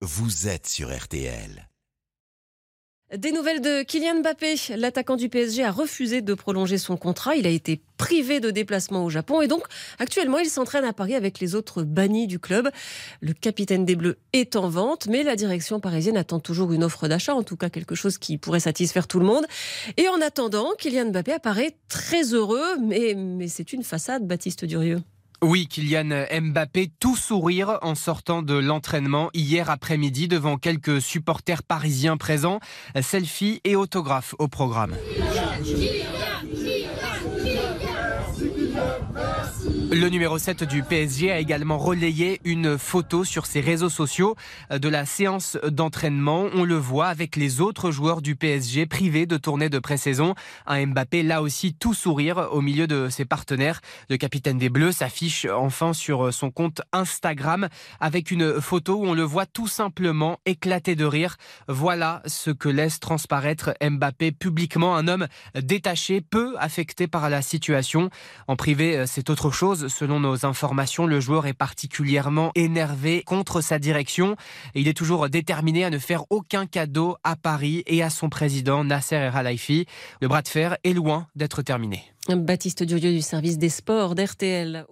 vous êtes sur RTL. Des nouvelles de Kylian Mbappé. L'attaquant du PSG a refusé de prolonger son contrat. Il a été privé de déplacement au Japon et donc actuellement il s'entraîne à Paris avec les autres bannis du club. Le capitaine des Bleus est en vente, mais la direction parisienne attend toujours une offre d'achat, en tout cas quelque chose qui pourrait satisfaire tout le monde. Et en attendant, Kylian Mbappé apparaît très heureux, mais, mais c'est une façade, Baptiste Durieux. Oui, Kylian Mbappé, tout sourire en sortant de l'entraînement hier après-midi devant quelques supporters parisiens présents. Selfie et autographe au programme. Le numéro 7 du PSG a également relayé une photo sur ses réseaux sociaux de la séance d'entraînement. On le voit avec les autres joueurs du PSG privés de tournée de pré-saison. Un Mbappé là aussi tout sourire au milieu de ses partenaires. Le capitaine des Bleus s'affiche enfin sur son compte Instagram avec une photo où on le voit tout simplement éclater de rire. Voilà ce que laisse transparaître Mbappé publiquement. Un homme détaché, peu affecté par la situation. En privé, c'est autre chose. Selon nos informations, le joueur est particulièrement énervé contre sa direction. Et il est toujours déterminé à ne faire aucun cadeau à Paris et à son président Nasser El Le bras de fer est loin d'être terminé. Baptiste Durieux du service des sports d'RTL.